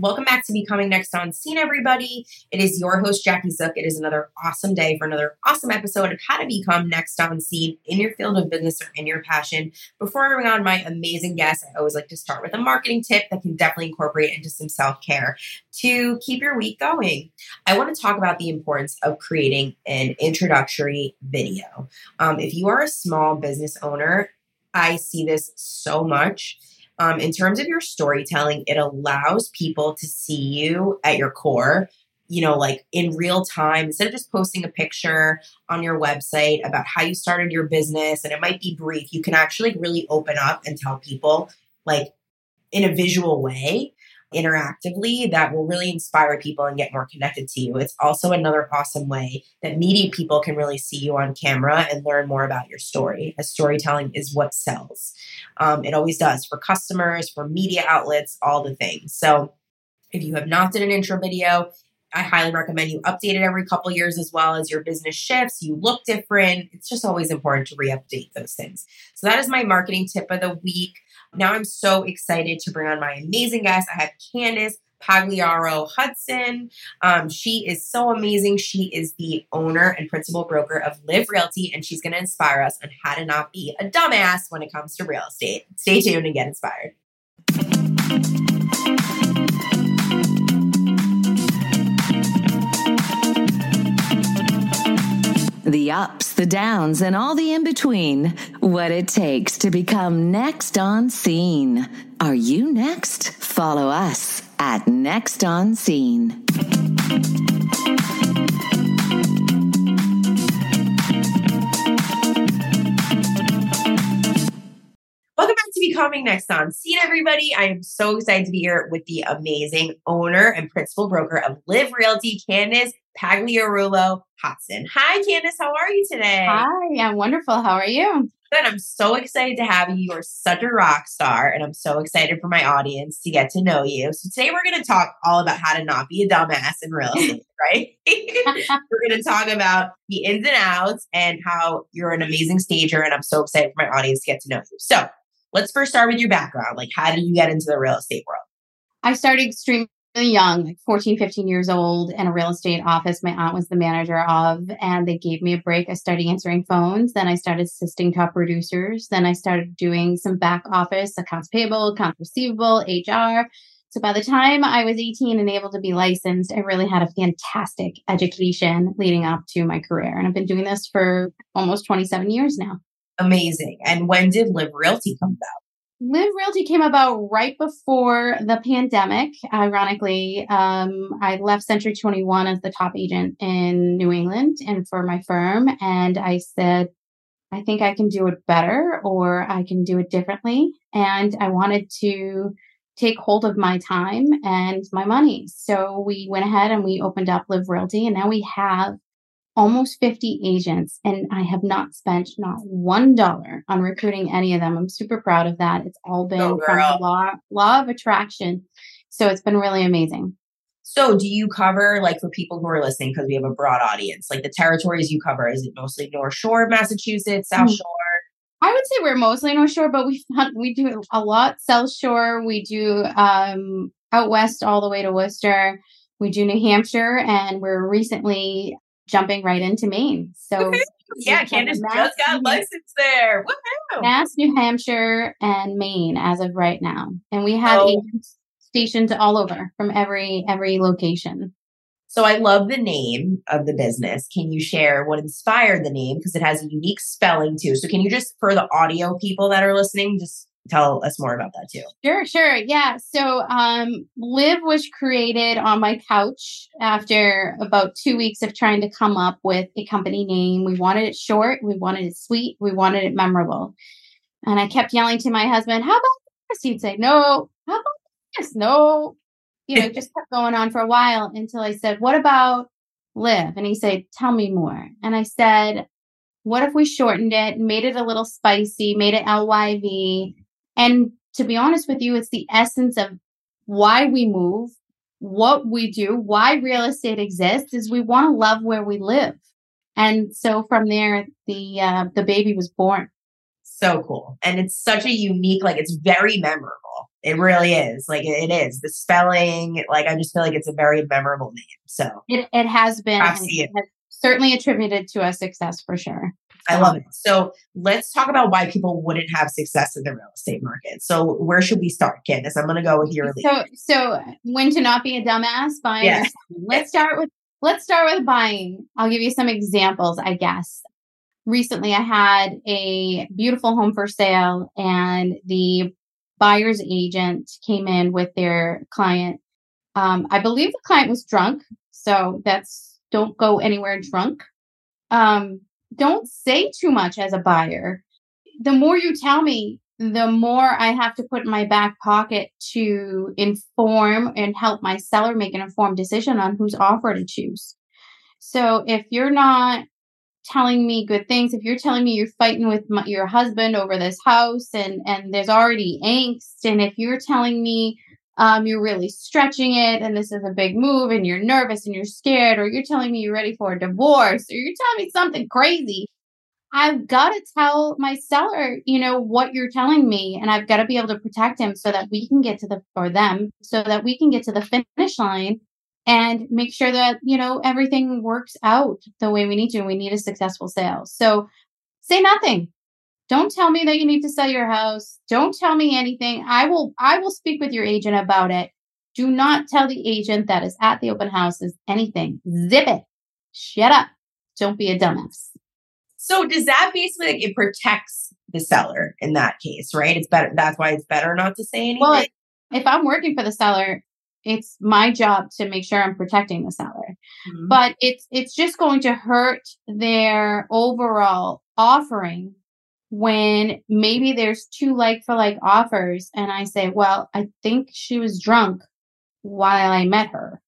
Welcome back to Becoming Next on Scene, everybody. It is your host, Jackie Zook. It is another awesome day for another awesome episode of how to become next on scene in your field of business or in your passion. Before I bring on my amazing guest, I always like to start with a marketing tip that can definitely incorporate into some self care to keep your week going. I want to talk about the importance of creating an introductory video. Um, if you are a small business owner, I see this so much um, in terms of your storytelling, it allows people to see you at your core, you know, like in real time, instead of just posting a picture on your website about how you started your business and it might be brief, you can actually really open up and tell people, like, in a visual way interactively that will really inspire people and get more connected to you. It's also another awesome way that media people can really see you on camera and learn more about your story, as storytelling is what sells. Um, it always does for customers, for media outlets, all the things. So if you have not done an intro video, I highly recommend you update it every couple years as well as your business shifts. You look different. It's just always important to re-update those things. So that is my marketing tip of the week. Now I'm so excited to bring on my amazing guest. I have Candice Pagliaro Hodgson. Um, she is so amazing. She is the owner and principal broker of Lyv Realty, and she's going to inspire us on how to not be a dumbass when it comes to real estate. Stay tuned and get inspired. The ups, the downs, and all the in between. What it takes to become next on scene. Are you next? Follow us at Next on Scene. Welcome back to Becoming Next on Scene, everybody. I am so excited to be here with the amazing owner and principal broker of Lyv Realty, Candice Pagliarulo Hodgson. Hi, Candice. How are you today? Hi, I'm wonderful. How are you? Good. I'm so excited to have you. You are such a rock star, and I'm so excited for my audience to get to know you. So today we're going to talk all about how to not be a dumbass in real estate, right? we're going to talk about the ins and outs and how you're an amazing stager, and I'm so excited for my audience to get to know you. So let's first start with your background. Like, how did you get into the real estate world? I started extremely young, like 14, 15 years old, in a real estate office my aunt was the manager of. And they gave me a break. I started answering phones. Then I started assisting top producers. Then I started doing some back office, accounts payable, accounts receivable, HR. So by the time I was 18 and able to be licensed, I really had a fantastic education leading up to my career. And I've been doing this for almost 27 years now. Amazing. And when did Lyv Realty come about? Lyv Realty came about right before the pandemic. Ironically, um, I left Century 21 as the top agent in New England and for my firm. And I said, I think I can do it better or I can do it differently. And I wanted to take hold of my time and my money. So we went ahead and we opened up Lyv Realty and now we have almost 50 agents and I have not spent not one dollar on recruiting any of them. I'm super proud of that. It's all been oh, from the law, law of attraction. So it's been really amazing. So do you cover like for people who are listening, because we have a broad audience, like the territories you cover, is it mostly North Shore, Massachusetts, South mm-hmm. Shore? I would say we're mostly North Shore, but we we do a lot South Shore. We do um, out west all the way to Worcester. We do New Hampshire, and we're recently jumping right into Maine. So yeah, Candace just got licensed there. Woohoo! Mass, New Hampshire, and Maine as of right now, and we have oh. agents stationed all over from every every location. So I love the name of the business. Can you share what inspired the name because it has a unique spelling too? So can you just for the audio people that are listening, just tell us more about that too. Sure, sure. Yeah. So um Live was created on my couch after about two weeks of trying to come up with a company name. We wanted it short, we wanted it sweet, we wanted it memorable. And I kept yelling to my husband, How about this? He'd say, No, how about this? No. You know, just kept going on for a while until I said, What about live? And he said, Tell me more. And I said, what if we shortened it, made it a little spicy, made it LYV, and to be honest with you, it's the essence of why we move, what we do, why real estate exists is we want to love where we live. And so from there, the uh, the baby was born. so cool. And it's such a unique, like it's very memorable. It really is. Like it is. The spelling, like I just feel like it's a very memorable name. So it, it has been it. has certainly attributed to a success for sure. I love it. So let's talk about why people wouldn't have success in the real estate market. So where should we start, Candice? I'm going to go with your lead. So, so when to not be a dumbass buying. Let's start with let's start with buying. I'll give you some examples, I guess. Recently, I had a beautiful home for sale, and the buyer's agent came in with their client. Um, I believe the client was drunk, so that's don't go anywhere drunk. Um, don't say too much as a buyer. The more you tell me, the more I have to put in my back pocket to inform and help my seller make an informed decision on whose offer to choose. So if you're not telling me good things, if you're telling me you're fighting with my, your husband over this house and and there's already angst, and if you're telling me um, you're really stretching it and this is a big move and you're nervous and you're scared, or you're telling me you're ready for a divorce, or you're telling me something crazy, I've got to tell my seller, you know, what you're telling me, and I've got to be able to protect him so that we can get to the, or them, so that we can get to the finish line and make sure that, you know, everything works out the way we need to. And We need a successful sale. So say nothing. Don't tell me that you need to sell your house. Don't tell me anything. I will, I will speak with your agent about it. Do not tell the agent that is at the open houses anything. Zip it. Shut up. Don't be a dumbass. So does that basically like it protects the seller in that case, right? It's better. That's why it's better not to say anything. Well, if I'm working for the seller, it's my job to make sure I'm protecting the seller. Mhm. But it's it's just going to hurt their overall offering when maybe there's two like for like offers and I say, "Well, I think she was drunk while I met her."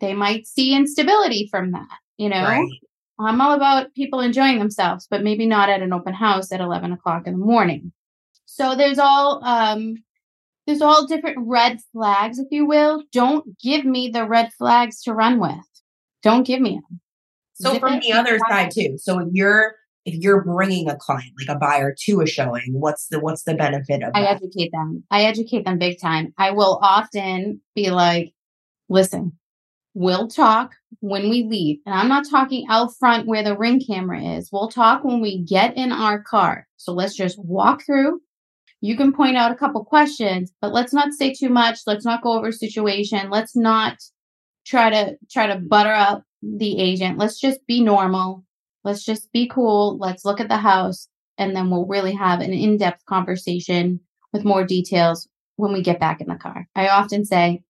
They might see instability from that, you know? Right. I'm all about people enjoying themselves, but maybe not at an open house at 11 o'clock in the morning. So there's all, um, there's all different red flags, if you will. Don't give me the red flags to run with. Don't give me them. So Zip from the other side too. So if you're if you're bringing a client like a buyer to a showing, what's the what's the benefit of I that? educate them. I educate them big time. I will often be like, listen, we'll talk when we leave. And I'm not talking out front where the ring camera is. We'll talk when we get in our car. So let's just walk through. You can point out a couple questions, but let's not say too much. Let's not go over situation. Let's not try to try to butter up the agent. Let's just be normal. Let's just be cool. Let's look at the house and then we'll really have an in-depth conversation with more details when we get back in the car. I often say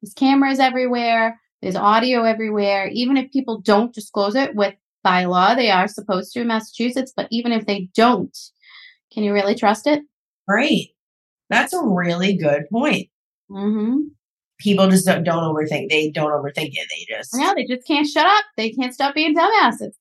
there's cameras everywhere, there's audio everywhere. Even if people don't disclose it with by law, they are supposed to in Massachusetts, but even if they don't, can you really trust it? Great. That's a really good point. Mm-hmm. People just don't, don't overthink. They don't overthink it. They just Yeah, they just can't shut up. They can't stop being dumbasses.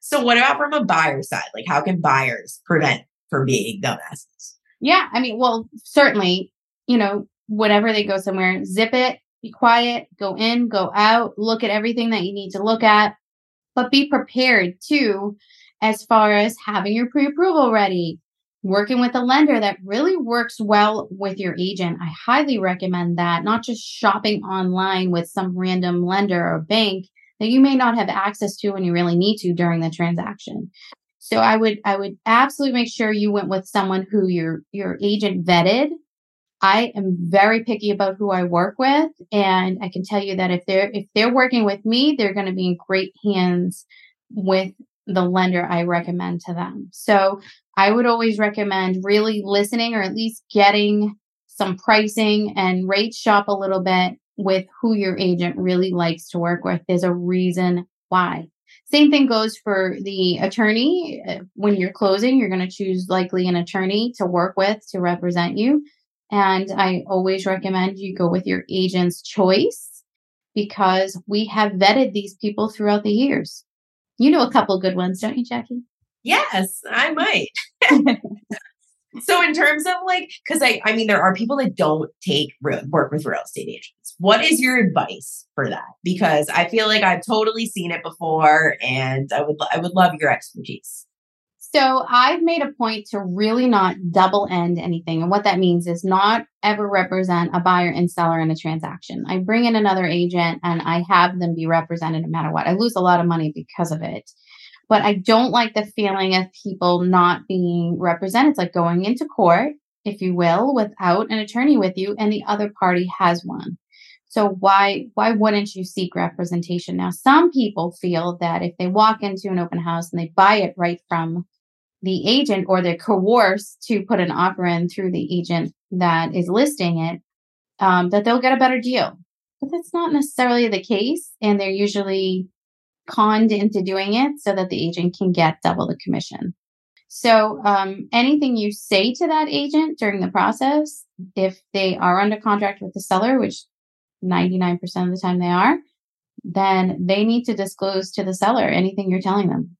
So what about from a buyer side? Like how can buyers prevent from being dumbasses? Yeah, I mean, well, certainly, you know, whenever they go somewhere, zip it, be quiet, go in, go out, look at everything that you need to look at, but be prepared too, as far as having your pre approval ready, working with a lender that really works well with your agent. I highly recommend that, not just shopping online with some random lender or bank that you may not have access to when you really need to during the transaction. So I would I would absolutely make sure you went with someone who your your agent vetted. I am very picky about who I work with and I can tell you that if they're if they're working with me, they're going to be in great hands with the lender I recommend to them. So I would always recommend really listening or at least getting some pricing and rate shop a little bit with who your agent really likes to work with. There's a reason why. Same thing goes for the attorney. Uh, When you're closing, you're going to choose likely an attorney to work with to represent you. And I always recommend you go with your agent's choice because we have vetted these people throughout the years. You know a couple good ones, don't you, Jackie? Yes, I might. so in terms of like, because I, I mean, there are people that don't take real, work with real estate agents. What is your advice for that? Because I feel like I've totally seen it before, and I would, I would love your expertise. So I've made a point to really not double end anything. And what that means is not ever represent a buyer and seller in a transaction. I bring in another agent and I have them be represented no matter what. I lose a lot of money because of it. But I don't like the feeling of people not being represented. It's like going into court, if you will, without an attorney with you and the other party has one. So why why wouldn't you seek representation? Now some people feel that if they walk into an open house and they buy it right from the agent or they're coerced to put an offer in through the agent that is listing it, um, that they'll get a better deal. But that's not necessarily the case. And they're usually conned into doing it so that the agent can get double the commission. So um, anything you say to that agent during the process, if they are under contract with the seller, which 99% of the time they are, then they need to disclose to the seller anything you're telling them.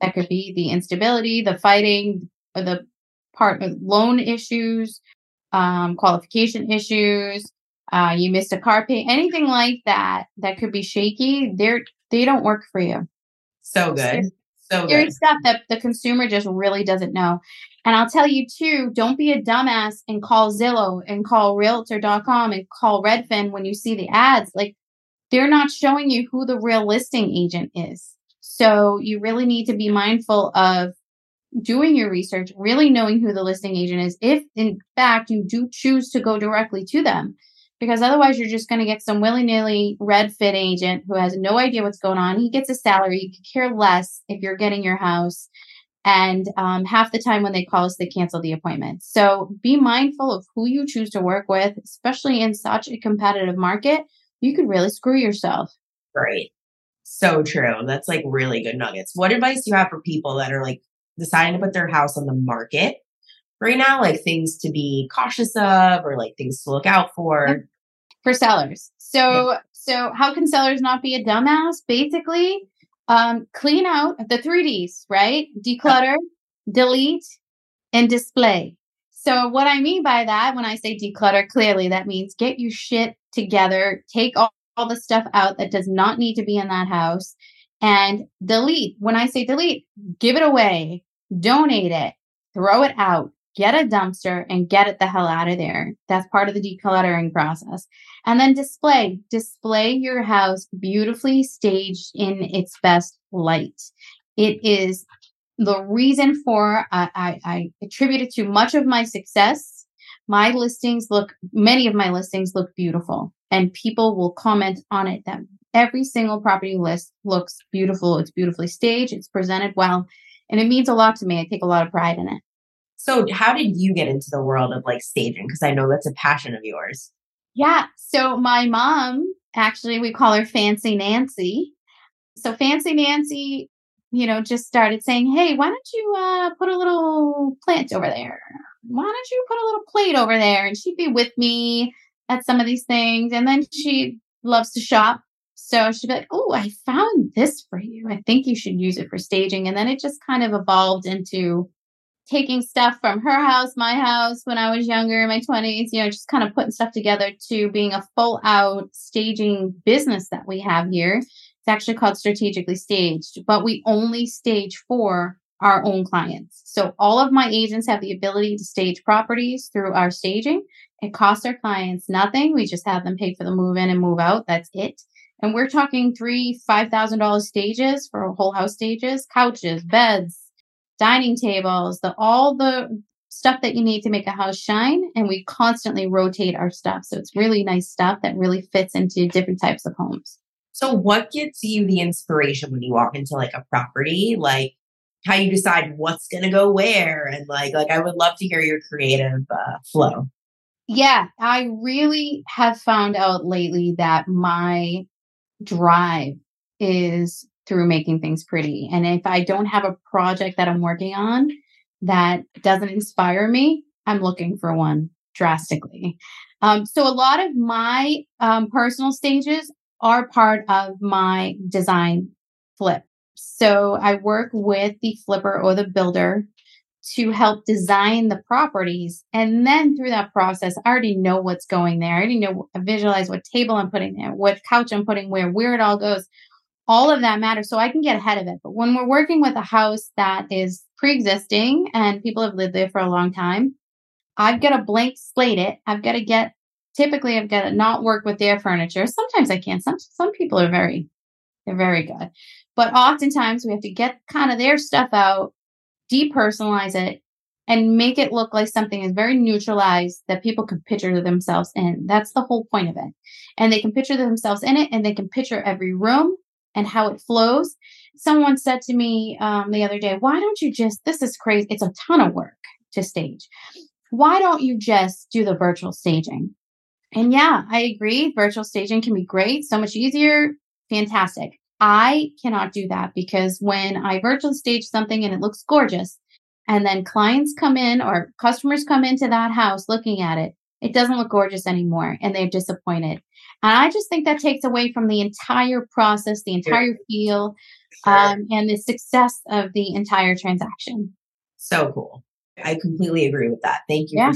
That could be the instability, the fighting, or the part loan issues, um, qualification issues. Uh, you missed a car pay, anything like that that could be shaky. They're they don't work for you. So good. So good. stuff that the consumer just really doesn't know. And I'll tell you too, don't be a dumbass and call Zillow and call realtor.com and call Redfin when you see the ads. Like they're not showing you who the real listing agent is. So you really need to be mindful of doing your research, really knowing who the listing agent is, if in fact you do choose to go directly to them. Because otherwise, you're just going to get some willy nilly Redfin agent who has no idea what's going on. He gets a salary. You could care less if you're getting your house. And um, half the time when they call us, they cancel the appointment. So be mindful of who you choose to work with, especially in such a competitive market. You could really screw yourself. Right. So true. That's like really good nuggets. What advice do you have for people that are like deciding to put their house on the market right now? Like things to be cautious of or like things to look out for? For sellers. So, so how can sellers not be a dumbass? Basically, um, clean out the three Ds, right? Declutter, delete, and display. So, what I mean by that when I say declutter, clearly that means get your shit together, take all all the stuff out that does not need to be in that house and delete. When I say delete, give it away, donate it, throw it out, get a dumpster and get it the hell out of there. That's part of the decluttering process. And then display, display your house beautifully staged in its best light. It is the reason for, uh, I, I attribute it to much of my success. My listings look, many of my listings look beautiful and people will comment on it that every single property list looks beautiful. It's beautifully staged. It's presented well. And it means a lot to me. I take a lot of pride in it. So, how did you get into the world of like staging? Because I know that's a passion of yours. Yeah. So, my mom, actually, we call her Fancy Nancy. So, Fancy Nancy, you know, just started saying, Hey, why don't you uh, put a little plant over there? Why don't you put a little plate over there? And she'd be with me at some of these things. And then she loves to shop. So she'd be like, Oh, I found this for you. I think you should use it for staging. And then it just kind of evolved into taking stuff from her house, my house when I was younger, in my 20s, you know, just kind of putting stuff together to being a full out staging business that we have here. It's actually called Strategically Staged, but we only stage for our own clients. So all of my agents have the ability to stage properties through our staging. It costs our clients nothing. We just have them pay for the move in and move out. That's it. And we're talking three, five thousand dollars stages for whole house stages, couches, beds, dining tables, the all the stuff that you need to make a house shine. And we constantly rotate our stuff. So it's really nice stuff that really fits into different types of homes. So what gives you the inspiration when you walk into like a property? Like how you decide what's going to go where and like like I would love to hear your creative uh, flow. Yeah, I really have found out lately that my drive is through making things pretty. And if I don't have a project that I'm working on that doesn't inspire me, I'm looking for one drastically. Um, so a lot of my um, personal stages are part of my design flip. So I work with the flipper or the builder to help design the properties. And then through that process, I already know what's going there. I already know, I visualize what table I'm putting there, what couch I'm putting where, where it all goes. All of that matters. So I can get ahead of it. But when we're working with a house that is pre-existing and people have lived there for a long time. I've got to blank slate it. I've got to get typically I've got to not work with their furniture. Sometimes I can. Some some people are very they're very good. But oftentimes we have to get kind of their stuff out, depersonalize it, and make it look like something is very neutralized that people can picture themselves in. That's the whole point of it. And they can picture themselves in it and they can picture every room and how it flows. Someone said to me um, the other day, why don't you just, this is crazy. It's a ton of work to stage. Why don't you just do the virtual staging? And yeah, I agree. Virtual staging can be great, so much easier. Fantastic. I cannot do that because when I virtual stage something and it looks gorgeous, and then clients come in or customers come into that house looking at it, it doesn't look gorgeous anymore and they're disappointed. And I just think that takes away from the entire process, the entire feel, sure. um, and the success of the entire transaction. So cool. I completely agree with that. Thank you yeah.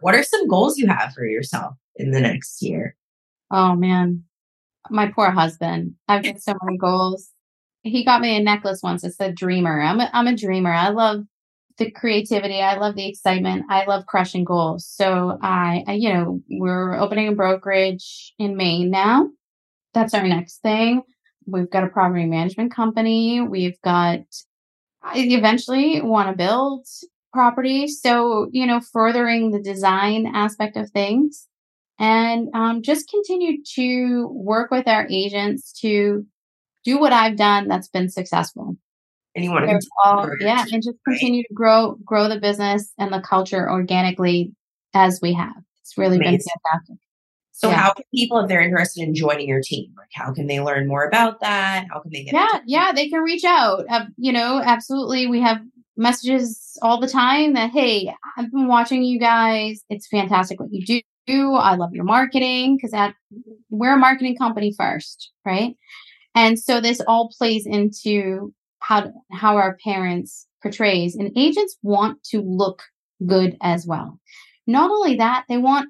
What are some goals you have for yourself in the next year? Oh man, my poor husband. I've got so many goals. He got me a necklace once. It said dreamer. I'm a, I'm a dreamer. I love the creativity. I love the excitement. I love crushing goals. So I, I, you know, we're opening a brokerage in Maine now. That's our next thing. We've got a property management company. We've got, I eventually want to build property. So, you know, furthering the design aspect of things and um, just continue to work with our agents to do what I've done that's been successful and you want to all, yeah and just continue right? to grow grow the business and the culture organically as we have it's really Amazing. been fantastic so yeah. how can people if they're interested in joining your team like how can they learn more about that how can they get yeah yeah they can reach out uh, you know absolutely we have messages all the time that hey i've been watching you guys it's fantastic what you do i love your marketing because that we're a marketing company first right and so this all plays into how how our parents portrays and agents want to look good as well not only that they want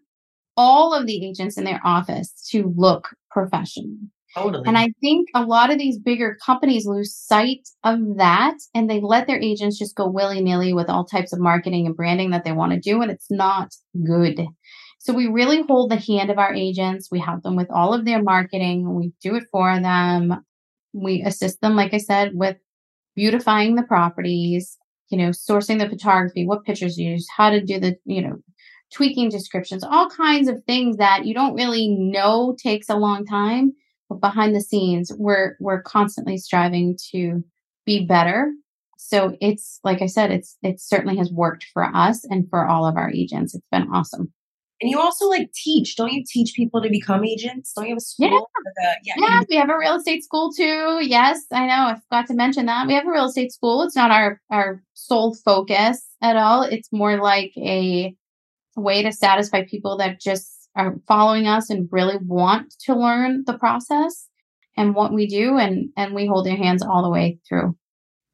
all of the agents in their office to look professional Totally. And I think a lot of these bigger companies lose sight of that and they let their agents just go willy nilly with all types of marketing and branding that they want to do. And it's not good. So we really hold the hand of our agents. We help them with all of their marketing. We do it for them. We assist them, like I said, with beautifying the properties, you know, sourcing the photography, what pictures use, how to do the, you know, tweaking descriptions, all kinds of things that you don't really know takes a long time. But behind the scenes, we're we're constantly striving to be better. So it's like I said, it's it certainly has worked for us and for all of our agents. It's been awesome. And you also like teach, don't you teach people to become agents? Don't you have a school? Yeah. A, yeah. yeah, we have a real estate school too. Yes, I know. I forgot to mention that. We have a real estate school. It's not our our sole focus at all. It's more like a way to satisfy people that just are following us and really want to learn the process and what we do and and we hold their hands all the way through.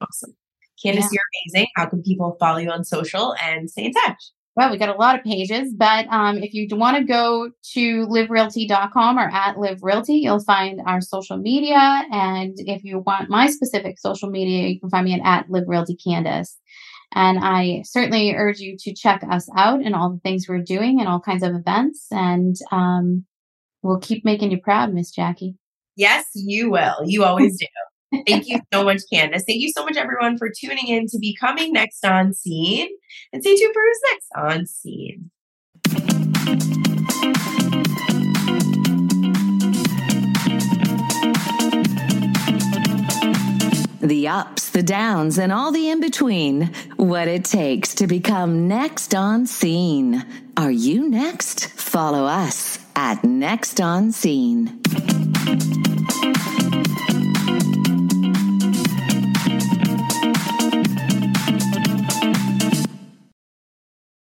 Awesome. Candice, yeah. you're amazing. How can people follow you on social and stay in touch? Well, we got a lot of pages, but um, if you want to go to lyvrealty.com or at lyvrealty, you'll find our social media. And if you want my specific social media, you can find me at, at lyvrealtycandice. And I certainly urge you to check us out and all the things we're doing and all kinds of events. And um, we'll keep making you proud, Miss Jackie. Yes, you will. You always do. Thank you so much, Candice. Thank you so much, everyone, for tuning in to Becoming Next on Scene. And stay tuned for who's next on Scene. The ups, the downs, and all the in between. What it takes to become next on scene. Are you next? Follow us at Next on Scene.